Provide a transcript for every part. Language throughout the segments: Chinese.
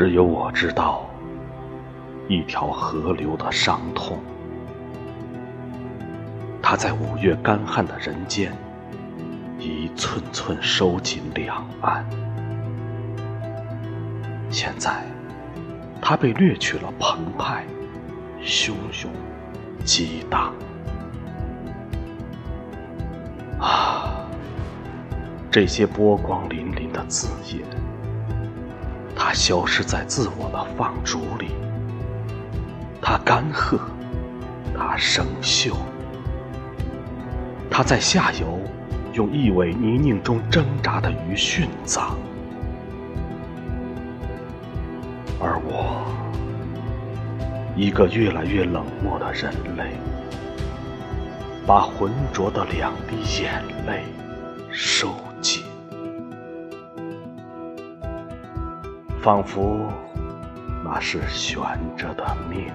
只有我知道一条河流的伤痛，它在五月干旱的人间，一寸寸收紧两岸。现在，它被掠去了澎湃、汹涌、激荡。啊，这些波光粼粼的字眼。它消失在自我的放逐里，它干涸，它生锈，它在下游用一尾泥泞中挣扎的鱼殉葬，而我，一个越来越冷漠的人类，把浑浊的两滴眼泪收仿佛那是悬着的命。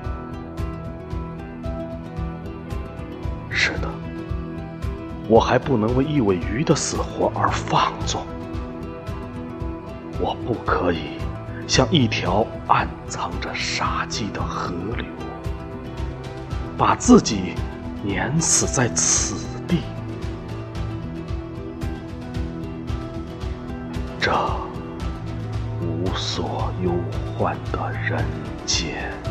是的，我还不能为一尾鱼的死活而放纵。我不可以像一条暗藏着杀机的河流，把自己碾死在此地。这。无所忧患的人间。